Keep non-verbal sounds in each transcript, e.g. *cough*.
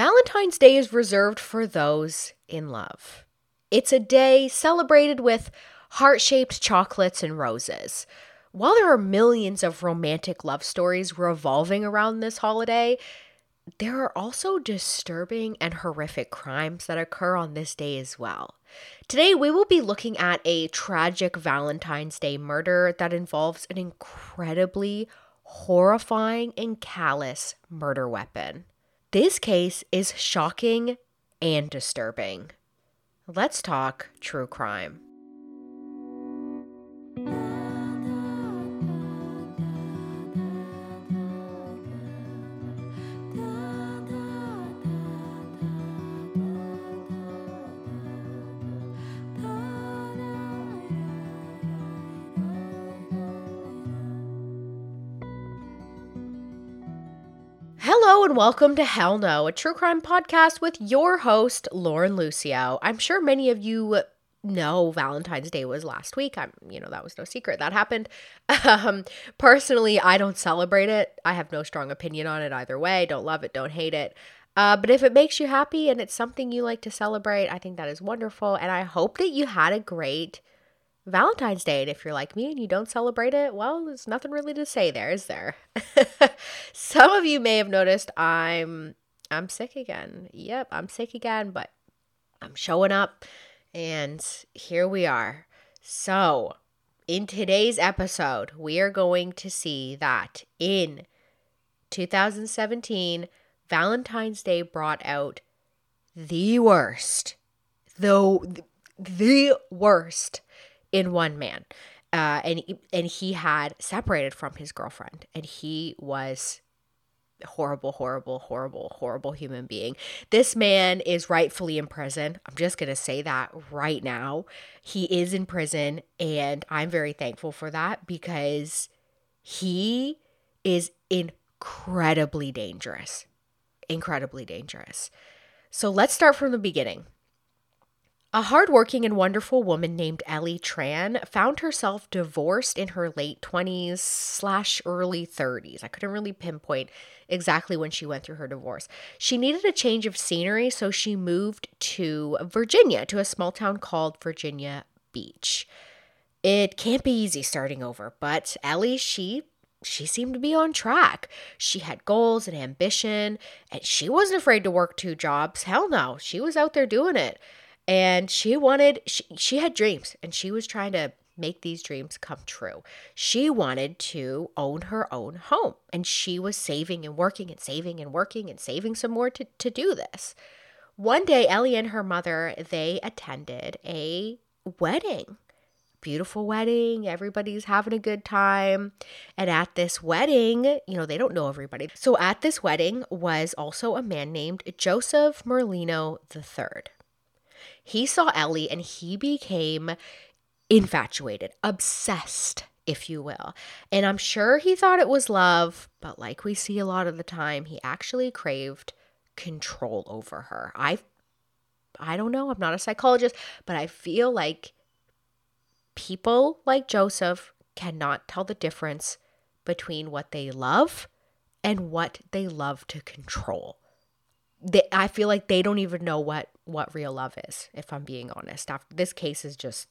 Valentine's Day is reserved for those in love. It's a day celebrated with heart shaped chocolates and roses. While there are millions of romantic love stories revolving around this holiday, there are also disturbing and horrific crimes that occur on this day as well. Today, we will be looking at a tragic Valentine's Day murder that involves an incredibly horrifying and callous murder weapon. This case is shocking and disturbing. Let's talk true crime. Hello and welcome to Hell No, a true crime podcast with your host, Lauren Lucio. I'm sure many of you know Valentine's Day was last week. I'm, you know, that was no secret. That happened. *laughs* Um, personally, I don't celebrate it. I have no strong opinion on it either way. Don't love it, don't hate it. Uh, but if it makes you happy and it's something you like to celebrate, I think that is wonderful. And I hope that you had a great Valentine's Day. And if you're like me and you don't celebrate it, well, there's nothing really to say there, is there? *laughs* Some of you may have noticed I'm I'm sick again. Yep, I'm sick again, but I'm showing up and here we are. So, in today's episode, we are going to see that in 2017, Valentine's Day brought out the worst, though the worst in one man. Uh, and and he had separated from his girlfriend, and he was horrible, horrible, horrible, horrible human being. This man is rightfully in prison. I'm just gonna say that right now. He is in prison, and I'm very thankful for that because he is incredibly dangerous, incredibly dangerous. So let's start from the beginning. A hardworking and wonderful woman named Ellie Tran found herself divorced in her late 20s slash early 30s. I couldn't really pinpoint exactly when she went through her divorce. She needed a change of scenery, so she moved to Virginia, to a small town called Virginia Beach. It can't be easy starting over, but Ellie, she she seemed to be on track. She had goals and ambition, and she wasn't afraid to work two jobs. Hell no, she was out there doing it and she wanted she, she had dreams and she was trying to make these dreams come true. She wanted to own her own home and she was saving and working and saving and working and saving some more to, to do this. One day, Ellie and her mother, they attended a wedding. Beautiful wedding. Everybody's having a good time. And at this wedding, you know, they don't know everybody. So at this wedding was also a man named Joseph Merlino III. He saw Ellie and he became infatuated, obsessed, if you will. And I'm sure he thought it was love, but like we see a lot of the time, he actually craved control over her. I I don't know, I'm not a psychologist, but I feel like people like Joseph cannot tell the difference between what they love and what they love to control they, I feel like they don't even know what what real love is. If I'm being honest, After, this case is just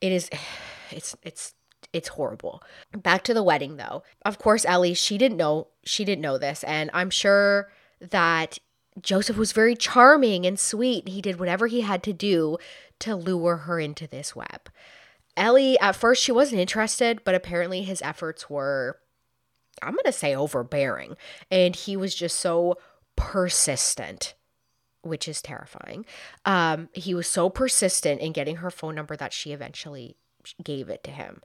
it is *sighs* it's it's it's horrible. Back to the wedding though. Of course, Ellie she didn't know she didn't know this, and I'm sure that Joseph was very charming and sweet. He did whatever he had to do to lure her into this web. Ellie, at first, she wasn't interested, but apparently his efforts were, I'm going to say, overbearing. And he was just so persistent which is terrifying. Um, he was so persistent in getting her phone number that she eventually gave it to him.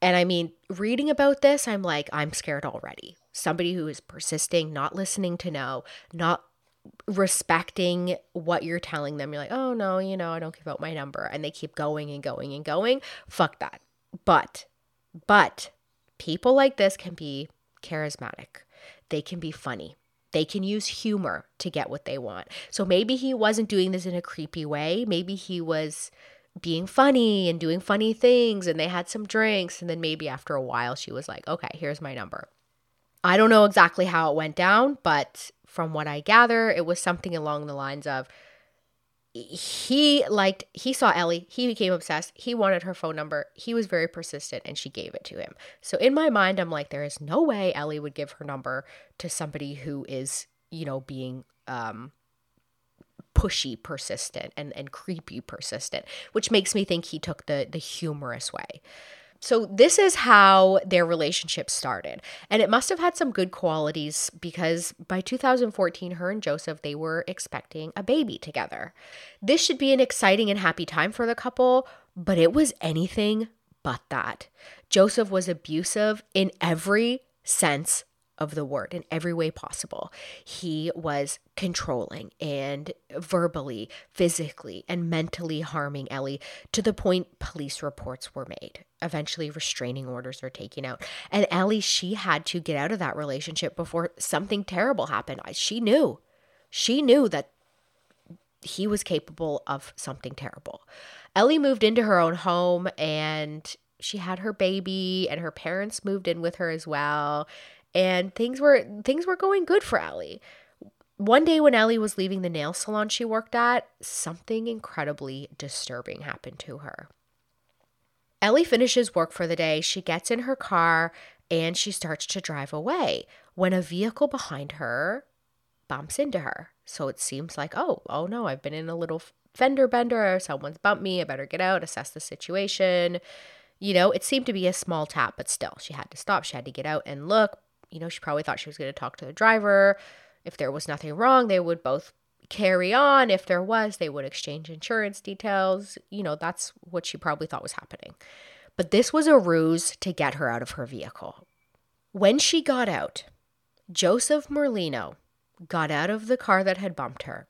And I mean, reading about this, I'm like, I'm scared already. Somebody who is persisting, not listening to know, not respecting what you're telling them. You're like, oh no, you know, I don't give out my number. And they keep going and going and going. Fuck that. But, but people like this can be charismatic, they can be funny they can use humor to get what they want. So maybe he wasn't doing this in a creepy way. Maybe he was being funny and doing funny things and they had some drinks. And then maybe after a while, she was like, okay, here's my number. I don't know exactly how it went down, but from what I gather, it was something along the lines of he liked he saw Ellie, he became obsessed, he wanted her phone number, he was very persistent and she gave it to him. So in my mind I'm like there is no way Ellie would give her number to somebody who is, you know, being um pushy persistent and and creepy persistent, which makes me think he took the the humorous way. So, this is how their relationship started. And it must have had some good qualities because by 2014, her and Joseph, they were expecting a baby together. This should be an exciting and happy time for the couple, but it was anything but that. Joseph was abusive in every sense of the word in every way possible. He was controlling and verbally, physically, and mentally harming Ellie to the point police reports were made. Eventually, restraining orders were taken out. And Ellie, she had to get out of that relationship before something terrible happened. She knew. She knew that he was capable of something terrible. Ellie moved into her own home and she had her baby and her parents moved in with her as well and things were things were going good for Ellie. One day when Ellie was leaving the nail salon she worked at, something incredibly disturbing happened to her. Ellie finishes work for the day, she gets in her car, and she starts to drive away when a vehicle behind her bumps into her. So it seems like, oh, oh no, I've been in a little fender bender, someone's bumped me, I better get out, assess the situation. You know, it seemed to be a small tap, but still, she had to stop, she had to get out and look, you know, she probably thought she was going to talk to the driver. If there was nothing wrong, they would both carry on. If there was, they would exchange insurance details. You know, that's what she probably thought was happening. But this was a ruse to get her out of her vehicle. When she got out, Joseph Merlino got out of the car that had bumped her.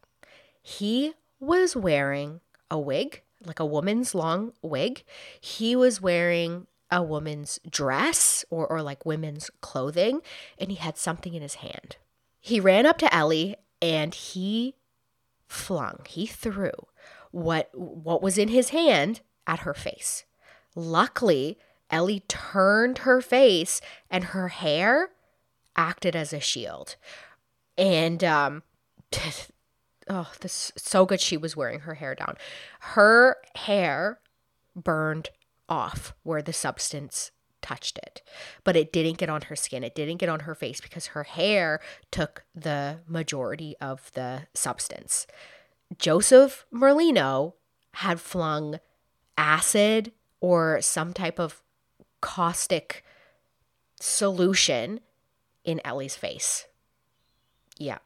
He was wearing a wig, like a woman's long wig. He was wearing a woman's dress or, or like women's clothing, and he had something in his hand. He ran up to Ellie and he flung, he threw what what was in his hand at her face. Luckily, Ellie turned her face and her hair acted as a shield. And um *laughs* oh, this so good she was wearing her hair down. Her hair burned off where the substance touched it. But it didn't get on her skin. It didn't get on her face because her hair took the majority of the substance. Joseph Merlino had flung acid or some type of caustic solution in Ellie's face. Yeah.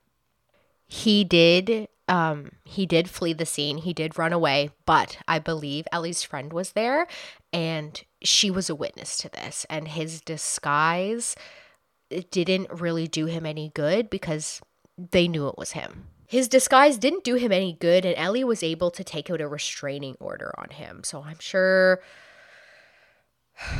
He did um he did flee the scene. He did run away, but I believe Ellie's friend was there and she was a witness to this and his disguise didn't really do him any good because they knew it was him. His disguise didn't do him any good and Ellie was able to take out a restraining order on him. So I'm sure *sighs*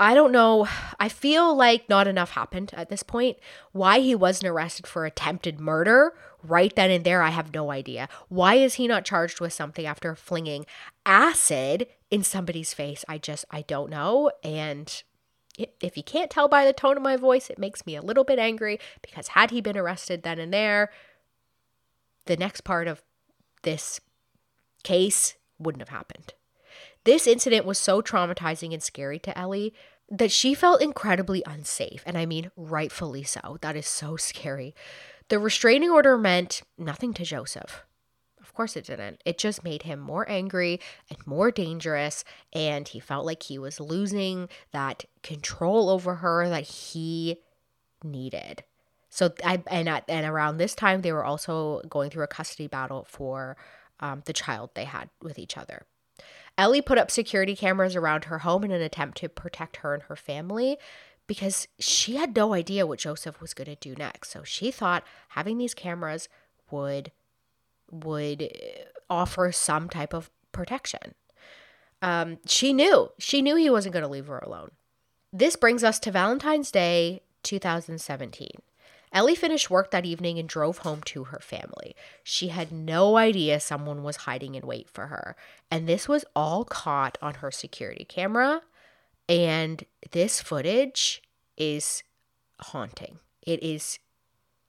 I don't know. I feel like not enough happened at this point. Why he wasn't arrested for attempted murder right then and there, I have no idea. Why is he not charged with something after flinging acid in somebody's face? I just, I don't know. And if you can't tell by the tone of my voice, it makes me a little bit angry because had he been arrested then and there, the next part of this case wouldn't have happened. This incident was so traumatizing and scary to Ellie that she felt incredibly unsafe. And I mean, rightfully so. That is so scary. The restraining order meant nothing to Joseph. Of course, it didn't. It just made him more angry and more dangerous. And he felt like he was losing that control over her that he needed. So I and at, and around this time they were also going through a custody battle for um, the child they had with each other. Ellie put up security cameras around her home in an attempt to protect her and her family because she had no idea what Joseph was going to do next. So she thought having these cameras would would uh, offer some type of protection. Um, she knew she knew he wasn't going to leave her alone. This brings us to Valentine's Day 2017. Ellie finished work that evening and drove home to her family. She had no idea someone was hiding in wait for her, and this was all caught on her security camera. And this footage is haunting. It is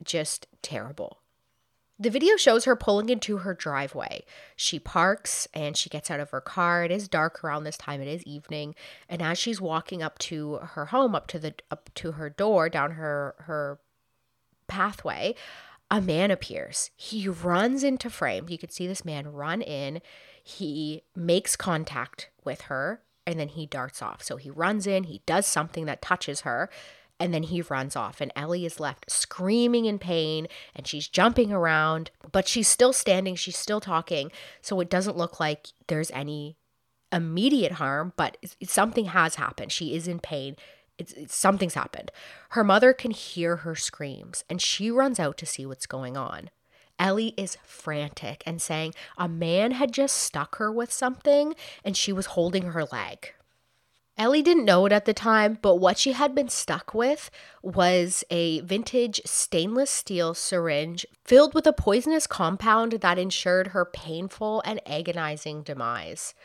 just terrible. The video shows her pulling into her driveway. She parks and she gets out of her car. It is dark around this time. It is evening, and as she's walking up to her home, up to the up to her door, down her her pathway, a man appears. He runs into frame. You can see this man run in. He makes contact with her and then he darts off. So he runs in, he does something that touches her, and then he runs off. And Ellie is left screaming in pain and she's jumping around, but she's still standing, she's still talking. So it doesn't look like there's any immediate harm, but something has happened. She is in pain. It's, it's, something's happened. Her mother can hear her screams and she runs out to see what's going on. Ellie is frantic and saying a man had just stuck her with something and she was holding her leg. Ellie didn't know it at the time, but what she had been stuck with was a vintage stainless steel syringe filled with a poisonous compound that ensured her painful and agonizing demise.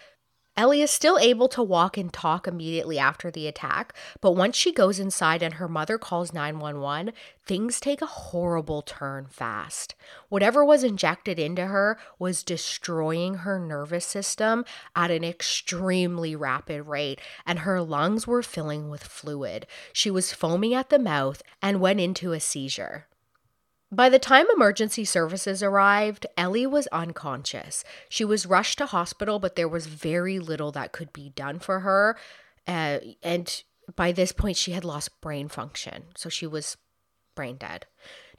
Ellie is still able to walk and talk immediately after the attack, but once she goes inside and her mother calls 911, things take a horrible turn fast. Whatever was injected into her was destroying her nervous system at an extremely rapid rate, and her lungs were filling with fluid. She was foaming at the mouth and went into a seizure. By the time emergency services arrived, Ellie was unconscious. She was rushed to hospital, but there was very little that could be done for her. Uh, and by this point, she had lost brain function. So she was brain dead.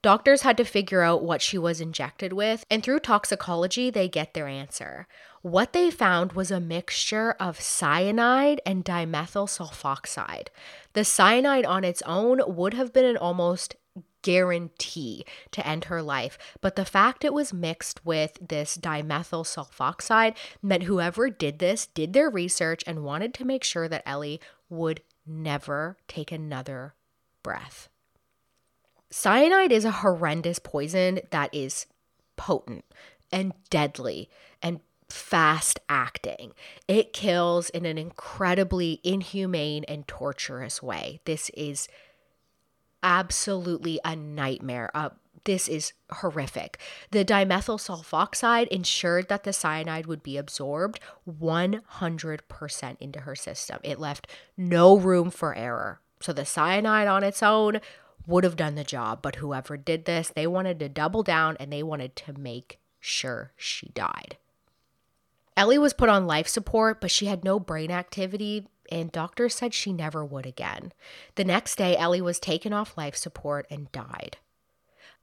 Doctors had to figure out what she was injected with, and through toxicology, they get their answer. What they found was a mixture of cyanide and dimethyl sulfoxide. The cyanide on its own would have been an almost guarantee to end her life. But the fact it was mixed with this dimethyl sulfoxide meant whoever did this did their research and wanted to make sure that Ellie would never take another breath. Cyanide is a horrendous poison that is potent and deadly and fast acting. It kills in an incredibly inhumane and torturous way. This is absolutely a nightmare. Uh, this is horrific. The dimethyl sulfoxide ensured that the cyanide would be absorbed 100% into her system. It left no room for error. So the cyanide on its own would have done the job, but whoever did this, they wanted to double down and they wanted to make sure she died. Ellie was put on life support, but she had no brain activity and doctors said she never would again. The next day, Ellie was taken off life support and died.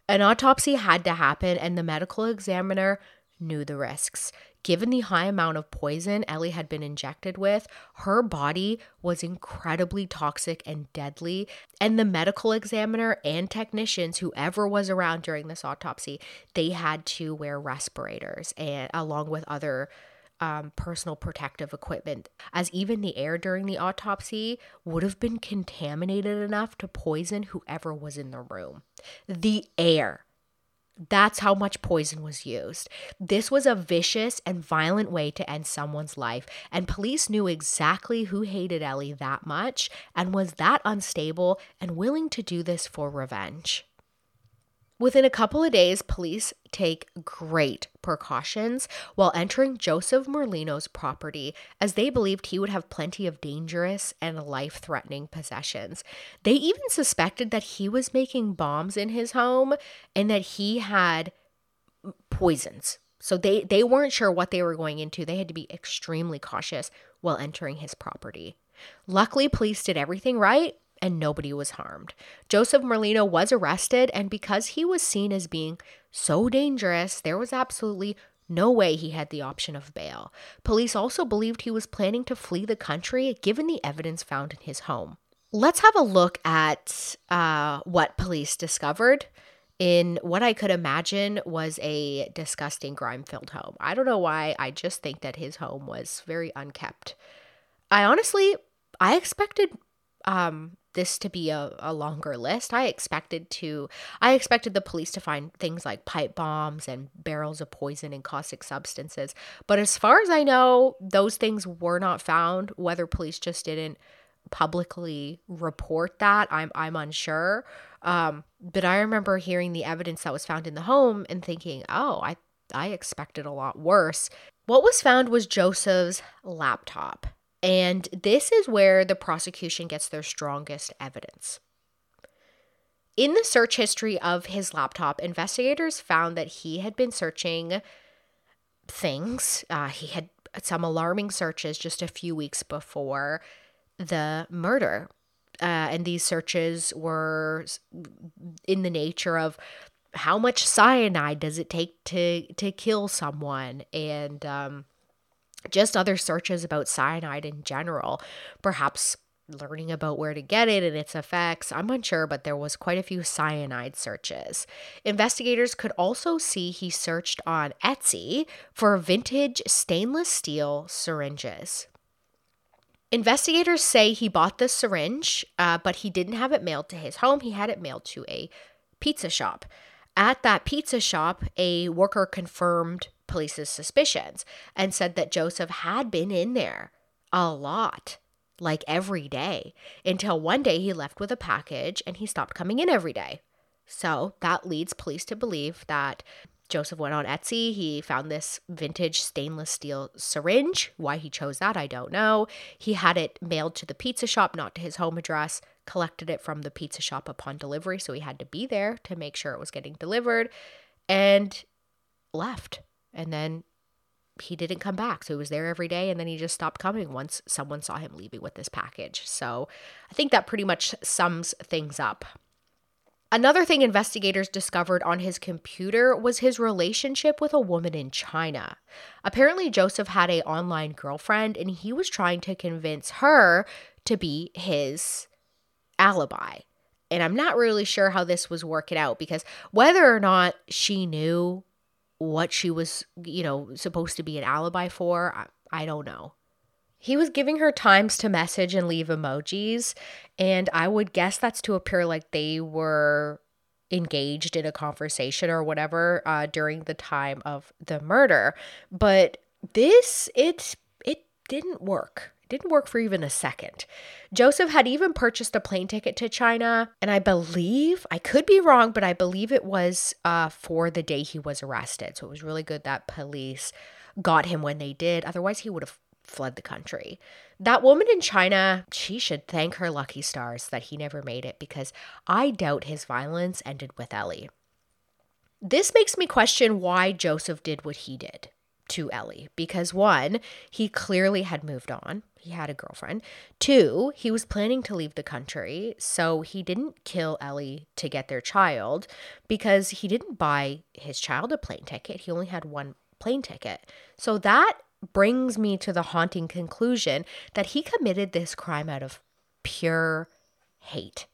An autopsy had to happen, and the medical examiner knew the risks. Given the high amount of poison Ellie had been injected with, her body was incredibly toxic and deadly. And the medical examiner and technicians, whoever was around during this autopsy, they had to wear respirators and along with other um, personal protective equipment, as even the air during the autopsy would have been contaminated enough to poison whoever was in the room. The air. That's how much poison was used. This was a vicious and violent way to end someone's life, and police knew exactly who hated Ellie that much and was that unstable and willing to do this for revenge. Within a couple of days, police take great precautions while entering Joseph Merlino's property as they believed he would have plenty of dangerous and life threatening possessions. They even suspected that he was making bombs in his home and that he had poisons. So they, they weren't sure what they were going into. They had to be extremely cautious while entering his property. Luckily, police did everything right and nobody was harmed. Joseph Merlino was arrested, and because he was seen as being so dangerous, there was absolutely no way he had the option of bail. Police also believed he was planning to flee the country given the evidence found in his home. Let's have a look at uh, what police discovered in what I could imagine was a disgusting grime filled home. I don't know why, I just think that his home was very unkept. I honestly, I expected um, this to be a, a longer list. I expected to I expected the police to find things like pipe bombs and barrels of poison and caustic substances. But as far as I know, those things were not found, whether police just didn't publicly report that. I'm I'm unsure. Um, but I remember hearing the evidence that was found in the home and thinking, oh, I I expected a lot worse. What was found was Joseph's laptop. And this is where the prosecution gets their strongest evidence. In the search history of his laptop, investigators found that he had been searching things. Uh, he had some alarming searches just a few weeks before the murder. Uh, and these searches were in the nature of how much cyanide does it take to to kill someone and um, just other searches about cyanide in general perhaps learning about where to get it and its effects i'm unsure but there was quite a few cyanide searches investigators could also see he searched on etsy for vintage stainless steel syringes Investigators say he bought the syringe, uh, but he didn't have it mailed to his home. He had it mailed to a pizza shop. At that pizza shop, a worker confirmed police's suspicions and said that Joseph had been in there a lot, like every day, until one day he left with a package and he stopped coming in every day. So that leads police to believe that Joseph went on Etsy. He found this vintage stainless steel syringe. Why he chose that, I don't know. He had it mailed to the pizza shop, not to his home address collected it from the pizza shop upon delivery. So he had to be there to make sure it was getting delivered and left. And then he didn't come back. So he was there every day and then he just stopped coming once someone saw him leaving with this package. So I think that pretty much sums things up. Another thing investigators discovered on his computer was his relationship with a woman in China. Apparently Joseph had a online girlfriend and he was trying to convince her to be his alibi. And I'm not really sure how this was working out because whether or not she knew what she was, you know, supposed to be an alibi for, I, I don't know. He was giving her times to message and leave emojis, and I would guess that's to appear like they were engaged in a conversation or whatever uh, during the time of the murder. But this, it, it didn't work didn't work for even a second. Joseph had even purchased a plane ticket to China, and I believe, I could be wrong, but I believe it was uh, for the day he was arrested. So it was really good that police got him when they did. Otherwise, he would have fled the country. That woman in China, she should thank her lucky stars that he never made it because I doubt his violence ended with Ellie. This makes me question why Joseph did what he did to Ellie because one, he clearly had moved on. He had a girlfriend. Two, he was planning to leave the country, so he didn't kill Ellie to get their child because he didn't buy his child a plane ticket. He only had one plane ticket. So that brings me to the haunting conclusion that he committed this crime out of pure hate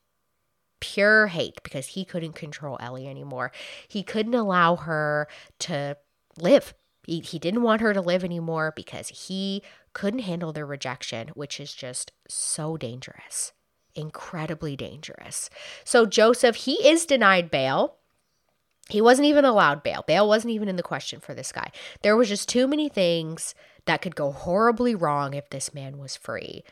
pure hate because he couldn't control Ellie anymore. He couldn't allow her to live he, he didn't want her to live anymore because he couldn't handle the rejection, which is just so dangerous, incredibly dangerous. So, Joseph, he is denied bail. He wasn't even allowed bail. Bail wasn't even in the question for this guy. There was just too many things that could go horribly wrong if this man was free.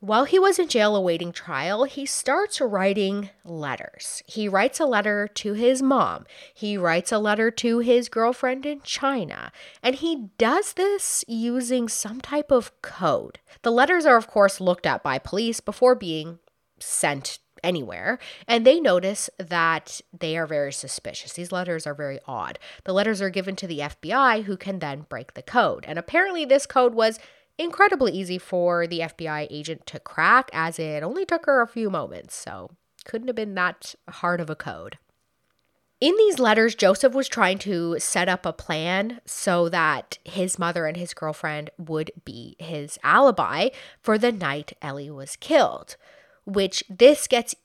While he was in jail awaiting trial, he starts writing letters. He writes a letter to his mom. He writes a letter to his girlfriend in China. And he does this using some type of code. The letters are, of course, looked at by police before being sent anywhere, and they notice that they are very suspicious. These letters are very odd. The letters are given to the FBI, who can then break the code. And apparently, this code was incredibly easy for the FBI agent to crack, as it only took her a few moments, so couldn't have been that hard of a code. In these letters, Joseph was trying to set up a plan so that his mother and his girlfriend would be his alibi for the night Ellie was killed, which this gets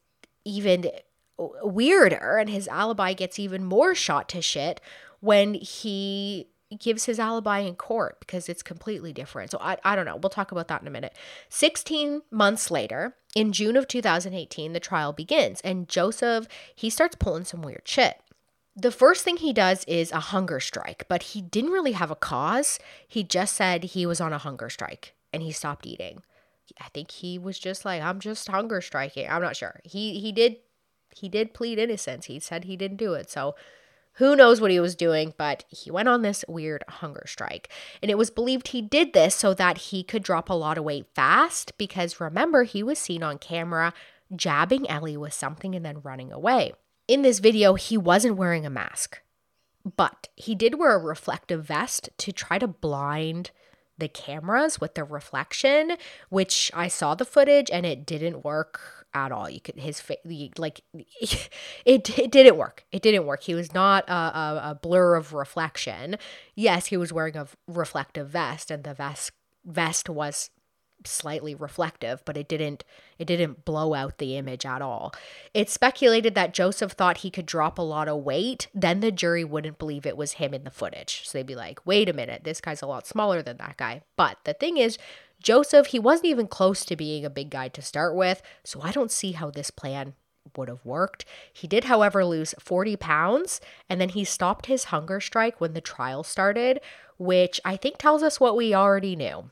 even weirder and his alibi gets even more shot to shit when he gives his alibi in court because it's completely different. So I, I don't know. We'll talk about that in a minute. 16 months later, in June of 2018, the trial begins and Joseph, he starts pulling some weird shit. The first thing he does is a hunger strike, but he didn't really have a cause. He just said he was on a hunger strike and he stopped eating. I think he was just like, I'm just hunger striking. I'm not sure. He he did he did plead innocence. He said he didn't do it. So who knows what he was doing, but he went on this weird hunger strike. And it was believed he did this so that he could drop a lot of weight fast because remember, he was seen on camera jabbing Ellie with something and then running away. In this video, he wasn't wearing a mask, but he did wear a reflective vest to try to blind the cameras with the reflection, which I saw the footage and it didn't work at all. You could his face like *laughs* it it didn't work. It didn't work. He was not a, a, a blur of reflection. Yes, he was wearing a reflective vest, and the vest vest was slightly reflective, but it didn't it didn't blow out the image at all. It's speculated that Joseph thought he could drop a lot of weight, then the jury wouldn't believe it was him in the footage. So they'd be like, "Wait a minute, this guy's a lot smaller than that guy." But the thing is, Joseph, he wasn't even close to being a big guy to start with, so I don't see how this plan would have worked. He did, however, lose 40 pounds, and then he stopped his hunger strike when the trial started, which I think tells us what we already knew.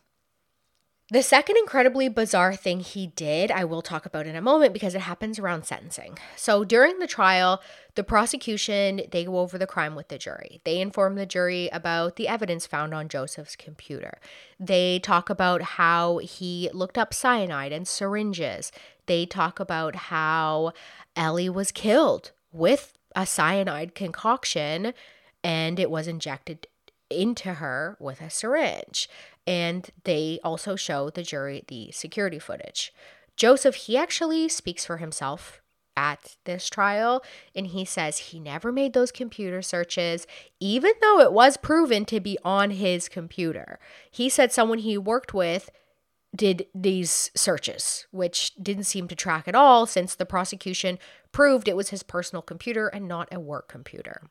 The second incredibly bizarre thing he did, I will talk about in a moment because it happens around sentencing. So during the trial, the prosecution, they go over the crime with the jury. They inform the jury about the evidence found on Joseph's computer. They talk about how he looked up cyanide and syringes. They talk about how Ellie was killed with a cyanide concoction and it was injected into her with a syringe. And they also show the jury the security footage. Joseph, he actually speaks for himself at this trial and he says he never made those computer searches even though it was proven to be on his computer. He said someone he worked with did these searches, which didn't seem to track at all since the prosecution proved it was his personal computer and not a work computer.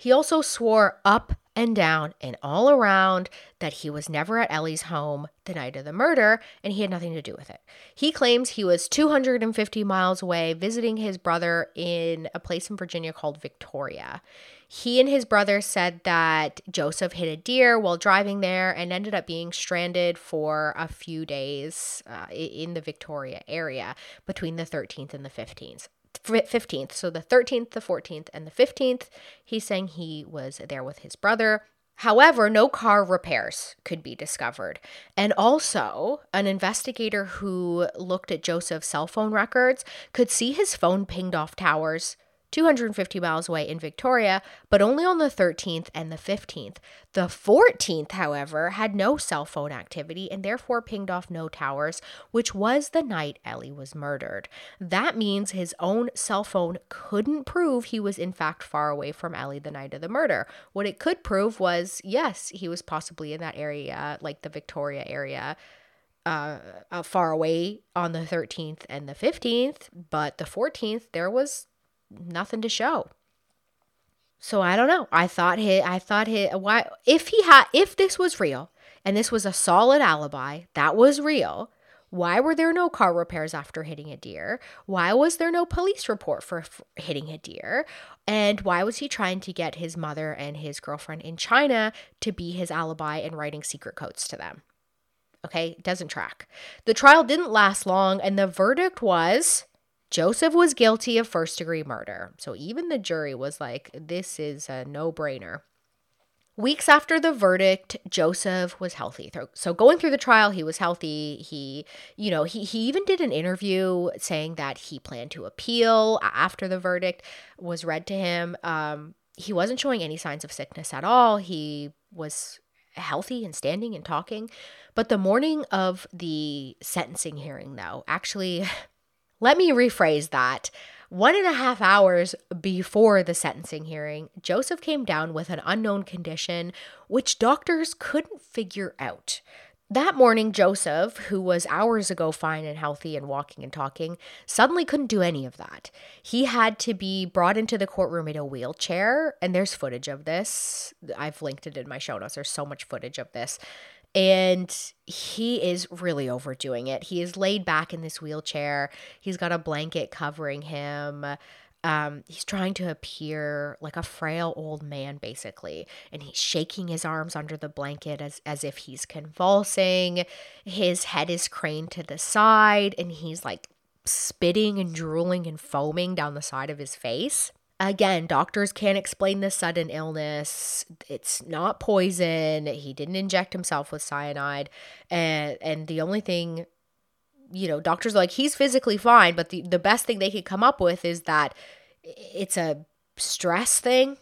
He also swore up and down and all around that he was never at Ellie's home the night of the murder and he had nothing to do with it. He claims he was 250 miles away visiting his brother in a place in Virginia called Victoria. He and his brother said that Joseph hit a deer while driving there and ended up being stranded for a few days uh, in the Victoria area between the 13th and the 15th. 15th. So the 13th, the 14th, and the 15th, he's saying he was there with his brother. However, no car repairs could be discovered. And also, an investigator who looked at Joseph's cell phone records could see his phone pinged off towers 250 miles away in Victoria, but only on the 13th and the 15th. The 14th, however, had no cell phone activity and therefore pinged off no towers, which was the night Ellie was murdered. That means his own cell phone couldn't prove he was in fact far away from Ellie the night of the murder. What it could prove was yes, he was possibly in that area, like the Victoria area. Uh, uh, far away on the 13th and the 15th, but the 14th, there was nothing to show. So I don't know. I thought he I thought he why if he had if this was real and this was a solid alibi, that was real. Why were there no car repairs after hitting a deer? Why was there no police report for f- hitting a deer? And why was he trying to get his mother and his girlfriend in China to be his alibi and writing secret codes to them? Okay, doesn't track. The trial didn't last long, and the verdict was Joseph was guilty of first degree murder. So even the jury was like, this is a no brainer. Weeks after the verdict, Joseph was healthy. So going through the trial, he was healthy. He, you know, he he even did an interview saying that he planned to appeal after the verdict was read to him. Um, he wasn't showing any signs of sickness at all. He was healthy and standing and talking. But the morning of the sentencing hearing, though, actually *laughs* Let me rephrase that. One and a half hours before the sentencing hearing, Joseph came down with an unknown condition which doctors couldn't figure out. That morning, Joseph, who was hours ago fine and healthy and walking and talking, suddenly couldn't do any of that. He had to be brought into the courtroom in a wheelchair, and there's footage of this. I've linked it in my show notes. There's so much footage of this. And he is really overdoing it. He is laid back in this wheelchair. He's got a blanket covering him. um, he's trying to appear like a frail old man, basically, and he's shaking his arms under the blanket as as if he's convulsing. His head is craned to the side, and he's like spitting and drooling and foaming down the side of his face. Again, doctors can't explain the sudden illness. It's not poison. He didn't inject himself with cyanide. And and the only thing you know, doctors are like he's physically fine, but the the best thing they could come up with is that it's a stress thing.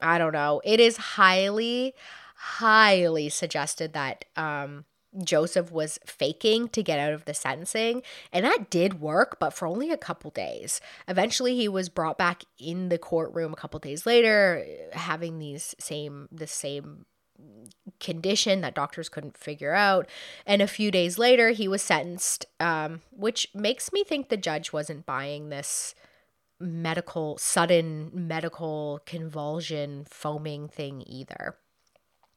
I don't know. It is highly highly suggested that um Joseph was faking to get out of the sentencing, and that did work, but for only a couple days. Eventually, he was brought back in the courtroom a couple days later, having these same the same condition that doctors couldn't figure out. And a few days later, he was sentenced, um, which makes me think the judge wasn't buying this medical, sudden medical convulsion foaming thing either.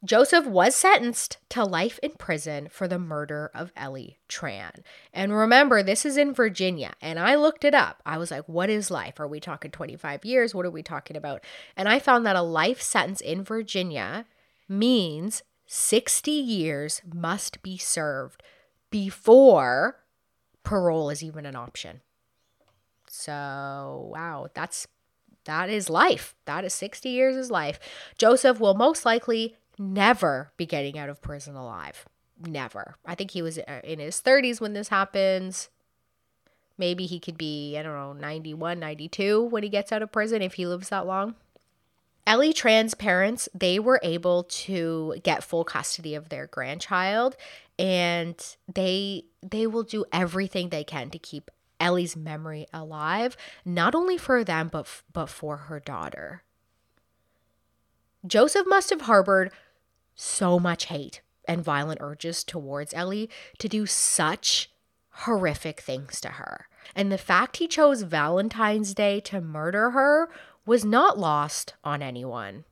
Joseph was sentenced to life in prison for the murder of Ellie Tran. And remember, this is in Virginia. And I looked it up. I was like, what is life? Are we talking 25 years? What are we talking about? And I found that a life sentence in Virginia means 60 years must be served before parole is even an option. So, wow, that's that is life. That is 60 years is life. Joseph will most likely never be getting out of prison alive. Never. I think he was uh, in his 30s when this happens. Maybe he could be, I don't know, 91, 92 when he gets out of prison if he lives that long. Ellie Tran's parents, they were able to get full custody of their grandchild and they they will do everything they can to keep Ellie's memory alive, not only for them but but for her daughter. Joseph must have harbored so much hate and violent urges towards Ellie to do such horrific things to her. And the fact he chose Valentine's Day to murder her was not lost on anyone.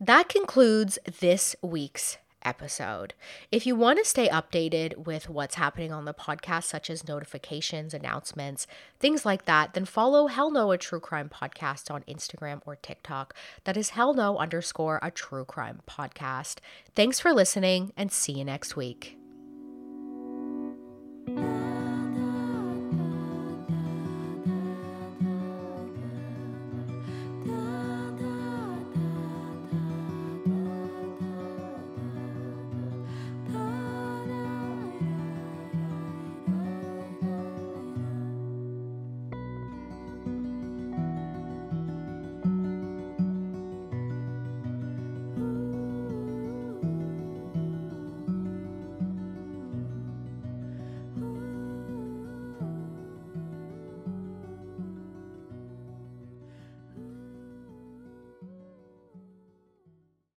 That concludes this week's episode. If you want to stay updated with what's happening on the podcast, such as notifications, announcements, things like that, then follow Hell No, a True Crime Podcast on Instagram or TikTok. That is Hell No underscore a True Crime Podcast. Thanks for listening and see you next week.